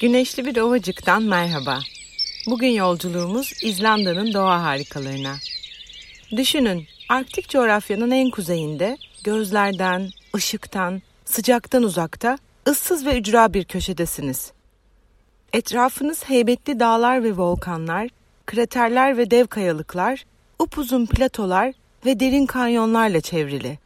Güneşli bir ovacıktan merhaba. Bugün yolculuğumuz İzlanda'nın doğa harikalarına. Düşünün, Arktik coğrafyanın en kuzeyinde, gözlerden, ışıktan, sıcaktan uzakta, ıssız ve ücra bir köşedesiniz. Etrafınız heybetli dağlar ve volkanlar, kraterler ve dev kayalıklar, upuzun platolar ve derin kanyonlarla çevrili.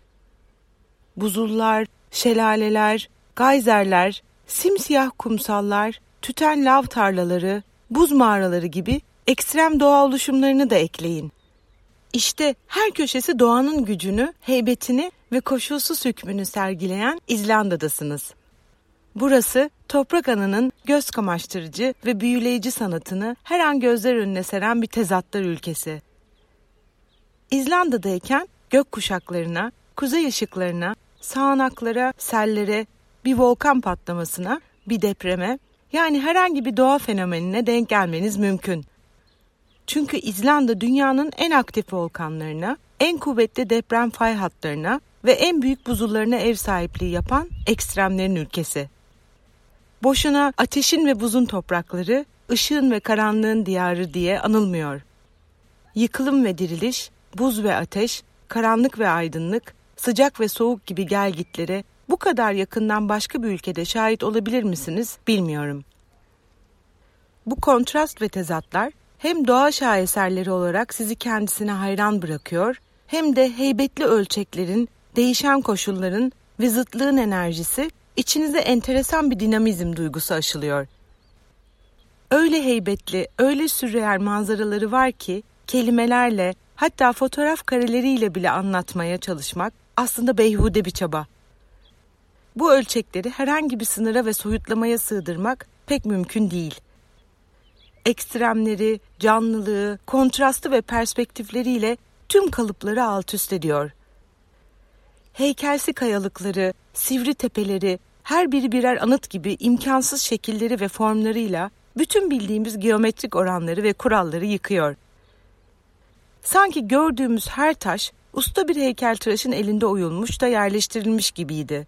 Buzullar, şelaleler, gayzerler, simsiyah kumsallar, tüten lav tarlaları, buz mağaraları gibi ekstrem doğa oluşumlarını da ekleyin. İşte her köşesi doğanın gücünü, heybetini ve koşulsuz hükmünü sergileyen İzlanda'dasınız. Burası toprak anının göz kamaştırıcı ve büyüleyici sanatını her an gözler önüne seren bir tezatlar ülkesi. İzlanda'dayken gök kuşaklarına, kuzey ışıklarına, sağanaklara, sellere, bir volkan patlamasına, bir depreme, yani herhangi bir doğa fenomenine denk gelmeniz mümkün. Çünkü İzlanda dünyanın en aktif volkanlarına, en kuvvetli deprem fay hatlarına ve en büyük buzullarına ev sahipliği yapan ekstremlerin ülkesi. Boşuna ateşin ve buzun toprakları, ışığın ve karanlığın diyarı diye anılmıyor. Yıkılım ve diriliş, buz ve ateş, karanlık ve aydınlık, sıcak ve soğuk gibi gelgitlere bu kadar yakından başka bir ülkede şahit olabilir misiniz bilmiyorum. Bu kontrast ve tezatlar hem doğa şaheserleri olarak sizi kendisine hayran bırakıyor hem de heybetli ölçeklerin, değişen koşulların ve zıtlığın enerjisi içinize enteresan bir dinamizm duygusu aşılıyor. Öyle heybetli, öyle sürreal manzaraları var ki kelimelerle hatta fotoğraf kareleriyle bile anlatmaya çalışmak aslında beyhude bir çaba. Bu ölçekleri herhangi bir sınıra ve soyutlamaya sığdırmak pek mümkün değil. Ekstremleri, canlılığı, kontrastı ve perspektifleriyle tüm kalıpları alt üst ediyor. Heykelsi kayalıkları, sivri tepeleri, her biri birer anıt gibi imkansız şekilleri ve formlarıyla bütün bildiğimiz geometrik oranları ve kuralları yıkıyor. Sanki gördüğümüz her taş usta bir heykeltıraşın elinde oyulmuş da yerleştirilmiş gibiydi.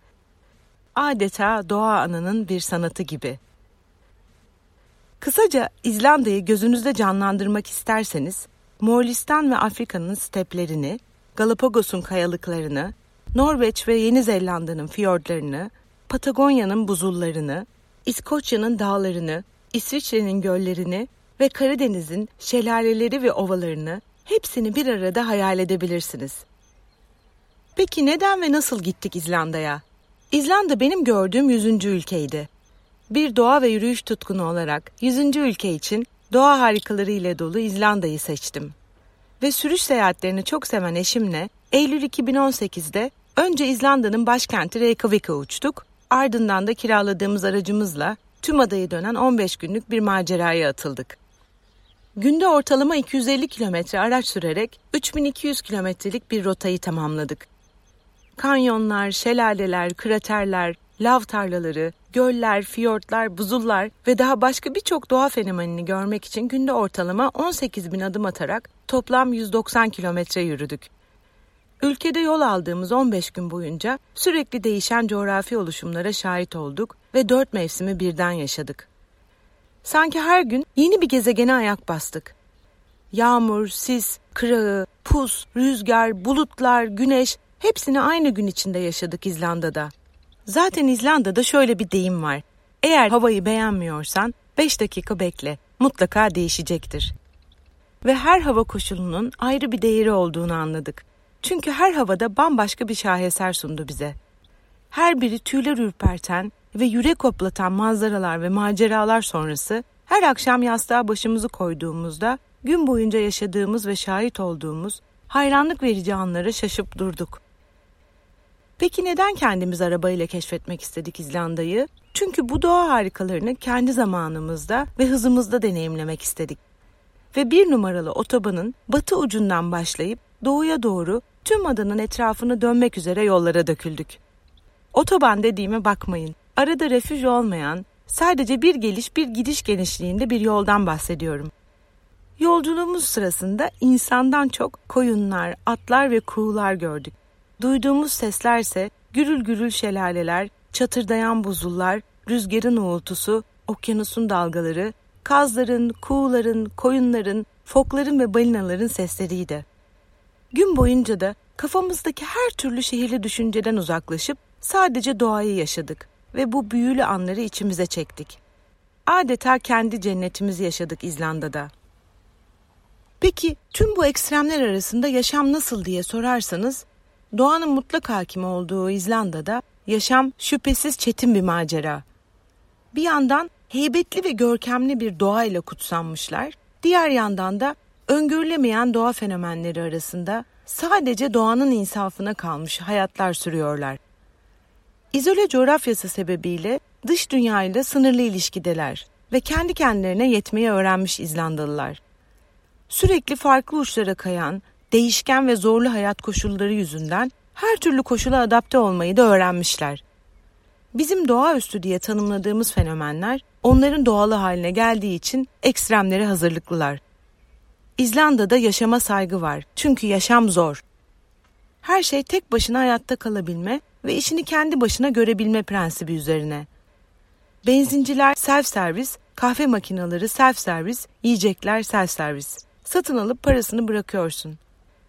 Adeta doğa anının bir sanatı gibi. Kısaca İzlanda'yı gözünüzde canlandırmak isterseniz, Moğolistan ve Afrika'nın steplerini, Galapagos'un kayalıklarını, Norveç ve Yeni Zelanda'nın fiyordlarını, Patagonya'nın buzullarını, İskoçya'nın dağlarını, İsviçre'nin göllerini ve Karadeniz'in şelaleleri ve ovalarını hepsini bir arada hayal edebilirsiniz. Peki neden ve nasıl gittik İzlanda'ya? İzlanda benim gördüğüm yüzüncü ülkeydi. Bir doğa ve yürüyüş tutkunu olarak yüzüncü ülke için doğa harikaları ile dolu İzlanda'yı seçtim. Ve sürüş seyahatlerini çok seven eşimle Eylül 2018'de önce İzlanda'nın başkenti Reykjavik'e uçtuk, ardından da kiraladığımız aracımızla tüm adayı dönen 15 günlük bir maceraya atıldık. Günde ortalama 250 kilometre araç sürerek 3200 kilometrelik bir rotayı tamamladık. Kanyonlar, şelaleler, kraterler, lav tarlaları, göller, fiyortlar, buzullar ve daha başka birçok doğa fenomenini görmek için günde ortalama 18 bin adım atarak toplam 190 kilometre yürüdük. Ülkede yol aldığımız 15 gün boyunca sürekli değişen coğrafi oluşumlara şahit olduk ve dört mevsimi birden yaşadık. Sanki her gün yeni bir gezegene ayak bastık. Yağmur, sis, kırağı, pus, rüzgar, bulutlar, güneş hepsini aynı gün içinde yaşadık İzlanda'da. Zaten İzlanda'da şöyle bir deyim var. Eğer havayı beğenmiyorsan 5 dakika bekle. Mutlaka değişecektir. Ve her hava koşulunun ayrı bir değeri olduğunu anladık. Çünkü her havada bambaşka bir şaheser sundu bize. Her biri tüyler ürperten ve yürek hoplatan manzaralar ve maceralar sonrası her akşam yastığa başımızı koyduğumuzda gün boyunca yaşadığımız ve şahit olduğumuz hayranlık verici anlara şaşıp durduk. Peki neden kendimiz arabayla keşfetmek istedik İzlanda'yı? Çünkü bu doğa harikalarını kendi zamanımızda ve hızımızda deneyimlemek istedik. Ve bir numaralı otobanın batı ucundan başlayıp doğuya doğru tüm adanın etrafını dönmek üzere yollara döküldük. Otoban dediğime bakmayın. Arada refüj olmayan, sadece bir geliş bir gidiş genişliğinde bir yoldan bahsediyorum. Yolculuğumuz sırasında insandan çok koyunlar, atlar ve kuğular gördük. Duyduğumuz seslerse gürül gürül şelaleler, çatırdayan buzullar, rüzgarın uğultusu, okyanusun dalgaları, kazların, kuğuların, koyunların, fokların ve balinaların sesleriydi. Gün boyunca da kafamızdaki her türlü şehirli düşünceden uzaklaşıp sadece doğayı yaşadık ve bu büyülü anları içimize çektik. Adeta kendi cennetimizi yaşadık İzlanda'da. Peki tüm bu ekstremler arasında yaşam nasıl diye sorarsanız, doğanın mutlak hakim olduğu İzlanda'da yaşam şüphesiz çetin bir macera. Bir yandan heybetli ve görkemli bir doğayla kutsanmışlar, diğer yandan da öngörülemeyen doğa fenomenleri arasında sadece doğanın insafına kalmış hayatlar sürüyorlar. İzole coğrafyası sebebiyle dış dünyayla sınırlı ilişkideler ve kendi kendilerine yetmeyi öğrenmiş İzlandalılar. Sürekli farklı uçlara kayan, değişken ve zorlu hayat koşulları yüzünden her türlü koşula adapte olmayı da öğrenmişler. Bizim doğaüstü diye tanımladığımız fenomenler onların doğalı haline geldiği için ekstremlere hazırlıklılar. İzlanda'da yaşama saygı var çünkü yaşam zor. Her şey tek başına hayatta kalabilme ve işini kendi başına görebilme prensibi üzerine. Benzinciler self servis, kahve makineleri self servis, yiyecekler self servis. Satın alıp parasını bırakıyorsun.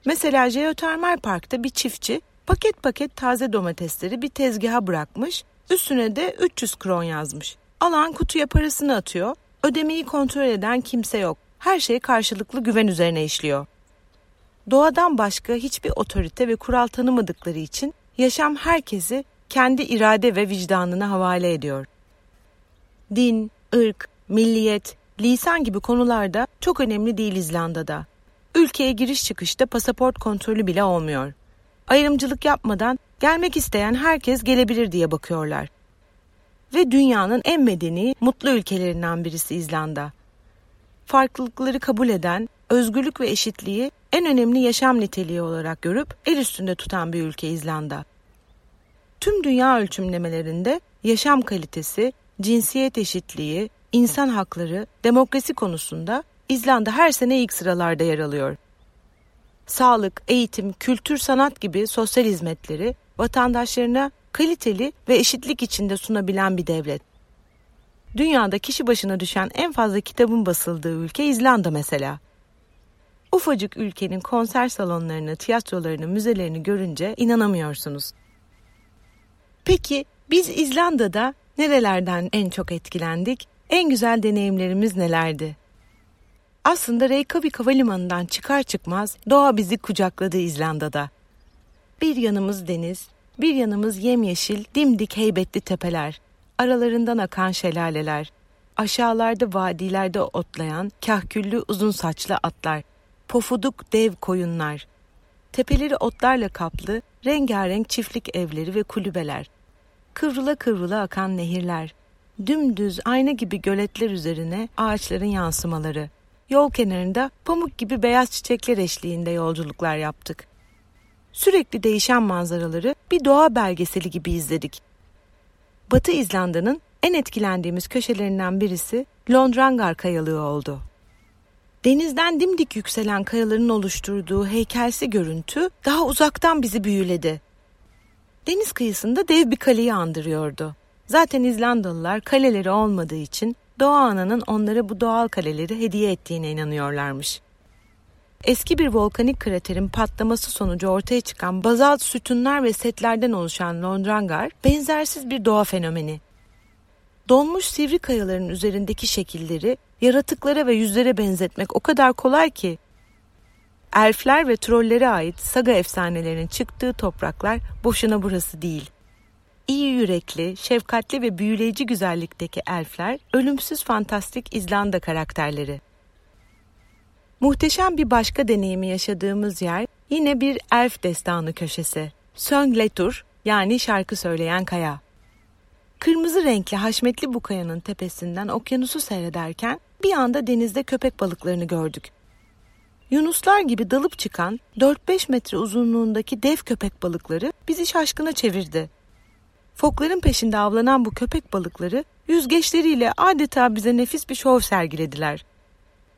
Mesela jeotermal parkta bir çiftçi paket paket taze domatesleri bir tezgaha bırakmış, üstüne de 300 kron yazmış. Alan kutuya parasını atıyor, ödemeyi kontrol eden kimse yok. Her şey karşılıklı güven üzerine işliyor. Doğadan başka hiçbir otorite ve kural tanımadıkları için yaşam herkesi kendi irade ve vicdanına havale ediyor. Din, ırk, milliyet, lisan gibi konularda çok önemli değil İzlanda'da. Ülkeye giriş çıkışta pasaport kontrolü bile olmuyor. Ayrımcılık yapmadan gelmek isteyen herkes gelebilir diye bakıyorlar. Ve dünyanın en medeni, mutlu ülkelerinden birisi İzlanda. Farklılıkları kabul eden, özgürlük ve eşitliği en önemli yaşam niteliği olarak görüp el üstünde tutan bir ülke İzlanda. Tüm dünya ölçümlemelerinde yaşam kalitesi, cinsiyet eşitliği, insan hakları, demokrasi konusunda İzlanda her sene ilk sıralarda yer alıyor. Sağlık, eğitim, kültür, sanat gibi sosyal hizmetleri vatandaşlarına kaliteli ve eşitlik içinde sunabilen bir devlet. Dünyada kişi başına düşen en fazla kitabın basıldığı ülke İzlanda mesela. Ufacık ülkenin konser salonlarını, tiyatrolarını, müzelerini görünce inanamıyorsunuz. Peki biz İzlanda'da nerelerden en çok etkilendik? En güzel deneyimlerimiz nelerdi? Aslında Reykjavik Havalimanı'ndan çıkar çıkmaz doğa bizi kucakladı İzlanda'da. Bir yanımız deniz, bir yanımız yemyeşil, dimdik heybetli tepeler, aralarından akan şelaleler, aşağılarda vadilerde otlayan kahküllü uzun saçlı atlar, pofuduk dev koyunlar, tepeleri otlarla kaplı rengarenk çiftlik evleri ve kulübeler, kıvrıla kıvrıla akan nehirler, dümdüz ayna gibi göletler üzerine ağaçların yansımaları. Yol kenarında pamuk gibi beyaz çiçekler eşliğinde yolculuklar yaptık. Sürekli değişen manzaraları bir doğa belgeseli gibi izledik. Batı İzlanda'nın en etkilendiğimiz köşelerinden birisi Londrangar kayalığı oldu. Denizden dimdik yükselen kayaların oluşturduğu heykelsi görüntü daha uzaktan bizi büyüledi. Deniz kıyısında dev bir kaleyi andırıyordu. Zaten İzlandalılar kaleleri olmadığı için doğa ananın onlara bu doğal kaleleri hediye ettiğine inanıyorlarmış. Eski bir volkanik kraterin patlaması sonucu ortaya çıkan bazalt sütunlar ve setlerden oluşan Londrangar benzersiz bir doğa fenomeni. Donmuş sivri kayaların üzerindeki şekilleri yaratıklara ve yüzlere benzetmek o kadar kolay ki elfler ve trollere ait saga efsanelerinin çıktığı topraklar boşuna burası değil. İyi yürekli, şefkatli ve büyüleyici güzellikteki elfler ölümsüz fantastik İzlanda karakterleri. Muhteşem bir başka deneyimi yaşadığımız yer yine bir elf destanı köşesi. Söngletur yani şarkı söyleyen kaya. Kırmızı renkli haşmetli bu kayanın tepesinden okyanusu seyrederken bir anda denizde köpek balıklarını gördük. Yunuslar gibi dalıp çıkan 4-5 metre uzunluğundaki dev köpek balıkları bizi şaşkına çevirdi. Fokların peşinde avlanan bu köpek balıkları yüzgeçleriyle adeta bize nefis bir şov sergilediler.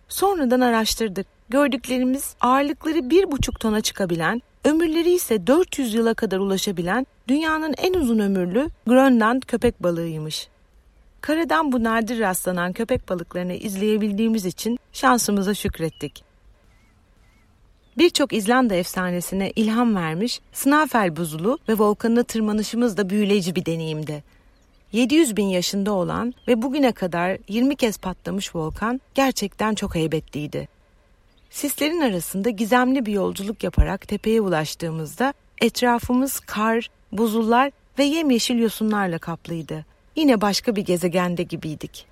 Sonradan araştırdık. Gördüklerimiz ağırlıkları bir buçuk tona çıkabilen, ömürleri ise 400 yıla kadar ulaşabilen dünyanın en uzun ömürlü Grönland köpek balığıymış. Karadan bu nadir rastlanan köpek balıklarını izleyebildiğimiz için şansımıza şükrettik. Birçok İzlanda efsanesine ilham vermiş Snæfell buzulu ve volkanına tırmanışımız da büyüleyici bir deneyimdi. 700 bin yaşında olan ve bugüne kadar 20 kez patlamış volkan gerçekten çok heybetliydi. Sislerin arasında gizemli bir yolculuk yaparak tepeye ulaştığımızda etrafımız kar, buzullar ve yemyeşil yosunlarla kaplıydı. Yine başka bir gezegende gibiydik.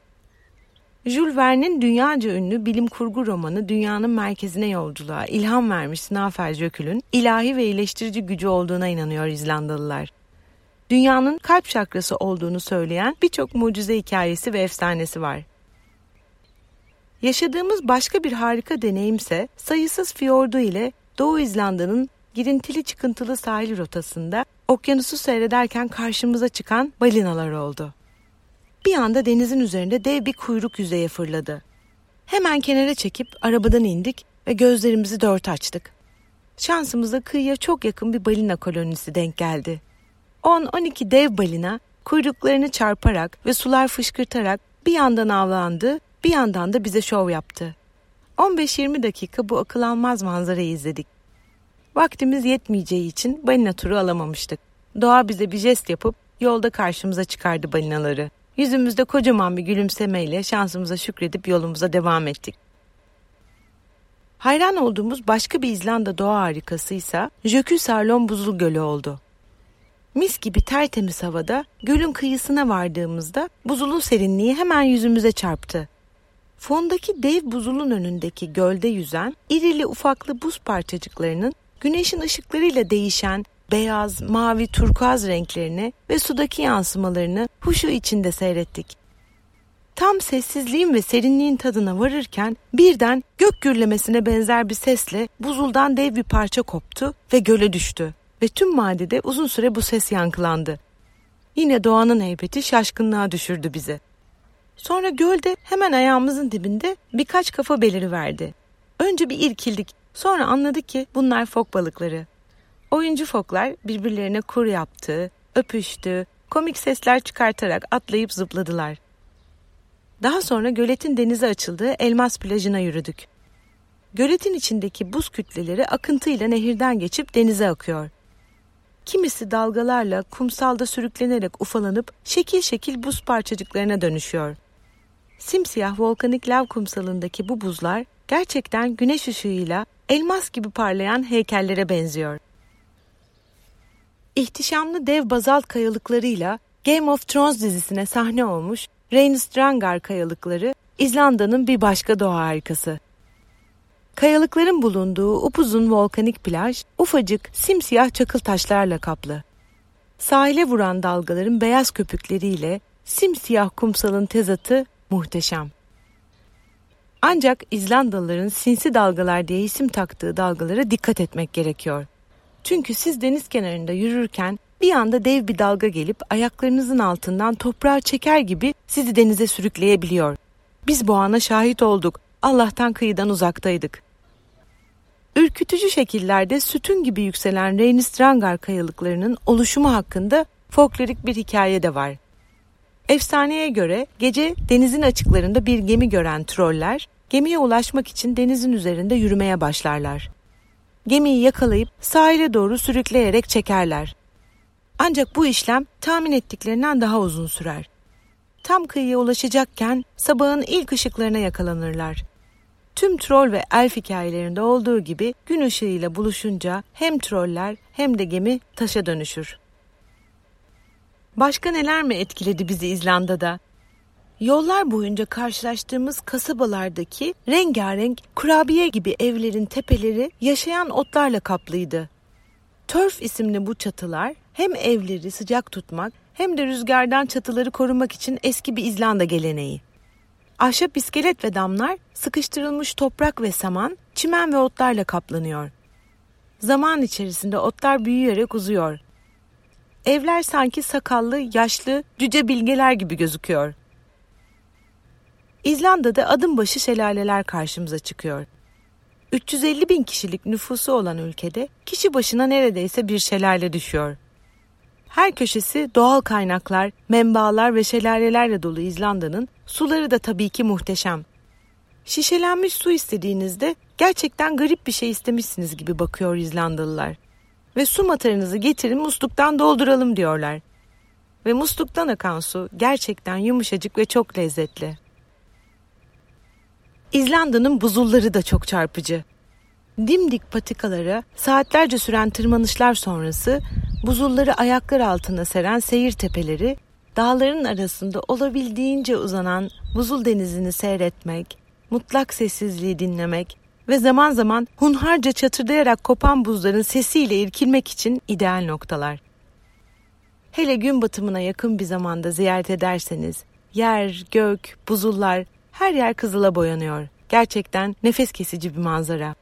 Jules Verne'in dünyaca ünlü bilim kurgu romanı Dünyanın Merkezine Yolculuğa ilham vermiş Snafer Jökul'ün ilahi ve iyileştirici gücü olduğuna inanıyor İzlandalılar. Dünyanın kalp şakrası olduğunu söyleyen birçok mucize hikayesi ve efsanesi var. Yaşadığımız başka bir harika deneyimse sayısız fiyordu ile Doğu İzlanda'nın girintili çıkıntılı sahil rotasında okyanusu seyrederken karşımıza çıkan balinalar oldu. Bir anda denizin üzerinde dev bir kuyruk yüzeye fırladı. Hemen kenara çekip arabadan indik ve gözlerimizi dört açtık. Şansımıza kıyıya çok yakın bir balina kolonisi denk geldi. 10-12 dev balina kuyruklarını çarparak ve sular fışkırtarak bir yandan avlandı, bir yandan da bize şov yaptı. 15-20 dakika bu akıl almaz manzarayı izledik. Vaktimiz yetmeyeceği için balina turu alamamıştık. Doğa bize bir jest yapıp yolda karşımıza çıkardı balinaları. Yüzümüzde kocaman bir gülümsemeyle şansımıza şükredip yolumuza devam ettik. Hayran olduğumuz başka bir İzlanda doğa harikası ise Jökulsárlón Buzul Gölü oldu. Mis gibi tertemiz havada gölün kıyısına vardığımızda buzulun serinliği hemen yüzümüze çarptı. Fondaki dev buzulun önündeki gölde yüzen irili ufaklı buz parçacıklarının güneşin ışıklarıyla değişen beyaz, mavi, turkuaz renklerini ve sudaki yansımalarını huşu içinde seyrettik. Tam sessizliğin ve serinliğin tadına varırken birden gök gürlemesine benzer bir sesle buzuldan dev bir parça koptu ve göle düştü ve tüm madide uzun süre bu ses yankılandı. Yine doğanın heybeti şaşkınlığa düşürdü bizi. Sonra gölde hemen ayağımızın dibinde birkaç kafa beliri verdi. Önce bir irkildik, sonra anladık ki bunlar fok balıkları. Oyuncu foklar birbirlerine kur yaptı, öpüştü, komik sesler çıkartarak atlayıp zıpladılar. Daha sonra göletin denize açıldığı elmas plajına yürüdük. Göletin içindeki buz kütleleri akıntıyla nehirden geçip denize akıyor. Kimisi dalgalarla kumsalda sürüklenerek ufalanıp şekil şekil buz parçacıklarına dönüşüyor. Simsiyah volkanik lav kumsalındaki bu buzlar gerçekten güneş ışığıyla elmas gibi parlayan heykellere benziyor. İhtişamlı dev bazalt kayalıklarıyla Game of Thrones dizisine sahne olmuş Reinstrangar kayalıkları İzlanda'nın bir başka doğa harikası. Kayalıkların bulunduğu upuzun volkanik plaj ufacık simsiyah çakıl taşlarla kaplı. Sahile vuran dalgaların beyaz köpükleriyle simsiyah kumsalın tezatı muhteşem. Ancak İzlandalıların sinsi dalgalar diye isim taktığı dalgalara dikkat etmek gerekiyor. Çünkü siz deniz kenarında yürürken bir anda dev bir dalga gelip ayaklarınızın altından toprağa çeker gibi sizi denize sürükleyebiliyor. Biz bu ana şahit olduk. Allah'tan kıyıdan uzaktaydık. Ürkütücü şekillerde sütun gibi yükselen Reinstrangar kayalıklarının oluşumu hakkında folklorik bir hikaye de var. Efsaneye göre gece denizin açıklarında bir gemi gören troller, gemiye ulaşmak için denizin üzerinde yürümeye başlarlar. Gemiyi yakalayıp sahile doğru sürükleyerek çekerler. Ancak bu işlem tahmin ettiklerinden daha uzun sürer. Tam kıyıya ulaşacakken sabahın ilk ışıklarına yakalanırlar. Tüm troll ve elf hikayelerinde olduğu gibi gün ışığıyla buluşunca hem troller hem de gemi taşa dönüşür. Başka neler mi etkiledi bizi İzlanda'da? Yollar boyunca karşılaştığımız kasabalardaki rengarenk kurabiye gibi evlerin tepeleri yaşayan otlarla kaplıydı. Törf isimli bu çatılar hem evleri sıcak tutmak hem de rüzgardan çatıları korumak için eski bir İzlanda geleneği. Ahşap iskelet ve damlar sıkıştırılmış toprak ve saman, çimen ve otlarla kaplanıyor. Zaman içerisinde otlar büyüyerek uzuyor. Evler sanki sakallı, yaşlı, cüce bilgeler gibi gözüküyor. İzlanda'da adım başı şelaleler karşımıza çıkıyor. 350 bin kişilik nüfusu olan ülkede kişi başına neredeyse bir şelale düşüyor. Her köşesi doğal kaynaklar, menbaalar ve şelalelerle dolu İzlanda'nın suları da tabii ki muhteşem. Şişelenmiş su istediğinizde gerçekten garip bir şey istemişsiniz gibi bakıyor İzlandalılar. Ve su matarınızı getirin musluktan dolduralım diyorlar. Ve musluktan akan su gerçekten yumuşacık ve çok lezzetli. İzlanda'nın buzulları da çok çarpıcı. Dimdik patikalara saatlerce süren tırmanışlar sonrası buzulları ayaklar altına seren seyir tepeleri, dağların arasında olabildiğince uzanan buzul denizini seyretmek, mutlak sessizliği dinlemek ve zaman zaman hunharca çatırdayarak kopan buzların sesiyle irkilmek için ideal noktalar. Hele gün batımına yakın bir zamanda ziyaret ederseniz yer, gök, buzullar her yer kızıla boyanıyor. Gerçekten nefes kesici bir manzara.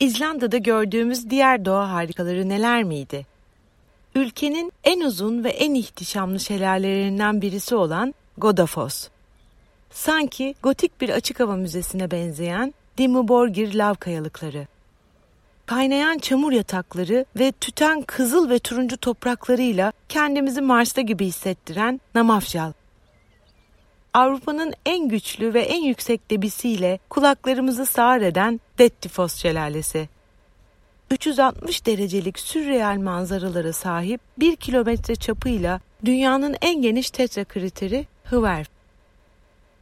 İzlanda'da gördüğümüz diğer doğa harikaları neler miydi? Ülkenin en uzun ve en ihtişamlı şelalelerinden birisi olan Godafoss. Sanki gotik bir açık hava müzesine benzeyen Dimmuborgir lav kayalıkları. Kaynayan çamur yatakları ve tüten kızıl ve turuncu topraklarıyla kendimizi Mars'ta gibi hissettiren Namafjal. Avrupa'nın en güçlü ve en yüksek debisiyle kulaklarımızı sağır eden Dettifos Şelalesi. 360 derecelik sürreal manzaralara sahip 1 kilometre çapıyla dünyanın en geniş tetra kriteri Hıverf.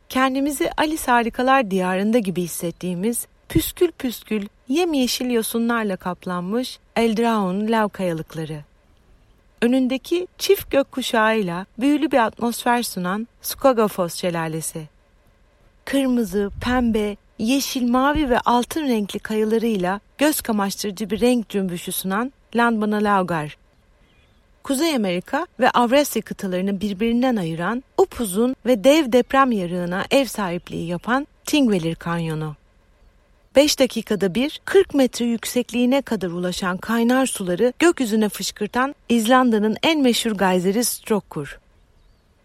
Kendimizi Alice Harikalar Diyarında gibi hissettiğimiz püskül püskül yemyeşil yosunlarla kaplanmış Eldraun lav kayalıkları önündeki çift gökkuşağıyla büyülü bir atmosfer sunan Skogafoss Şelalesi. Kırmızı, pembe, yeşil, mavi ve altın renkli kayalarıyla göz kamaştırıcı bir renk cümbüşü sunan Landmana Laugar. Kuzey Amerika ve Avrasya kıtalarını birbirinden ayıran upuzun ve dev deprem yarığına ev sahipliği yapan Tingvellir Kanyonu. 5 dakikada bir 40 metre yüksekliğine kadar ulaşan kaynar suları gökyüzüne fışkırtan İzlanda'nın en meşhur geyseri Strokkur.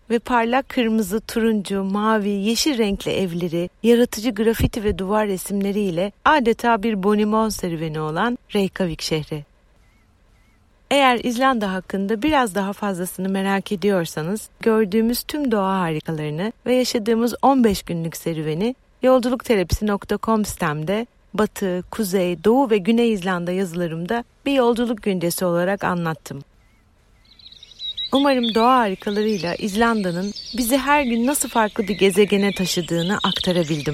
Ve parlak kırmızı, turuncu, mavi, yeşil renkli evleri, yaratıcı grafiti ve duvar resimleriyle adeta bir bonimon serüveni olan Reykjavik şehri. Eğer İzlanda hakkında biraz daha fazlasını merak ediyorsanız, gördüğümüz tüm doğa harikalarını ve yaşadığımız 15 günlük serüveni yolculukterapisi.com sitemde Batı, Kuzey, Doğu ve Güney İzlanda yazılarımda bir yolculuk güncesi olarak anlattım. Umarım doğa harikalarıyla İzlanda'nın bizi her gün nasıl farklı bir gezegene taşıdığını aktarabildim.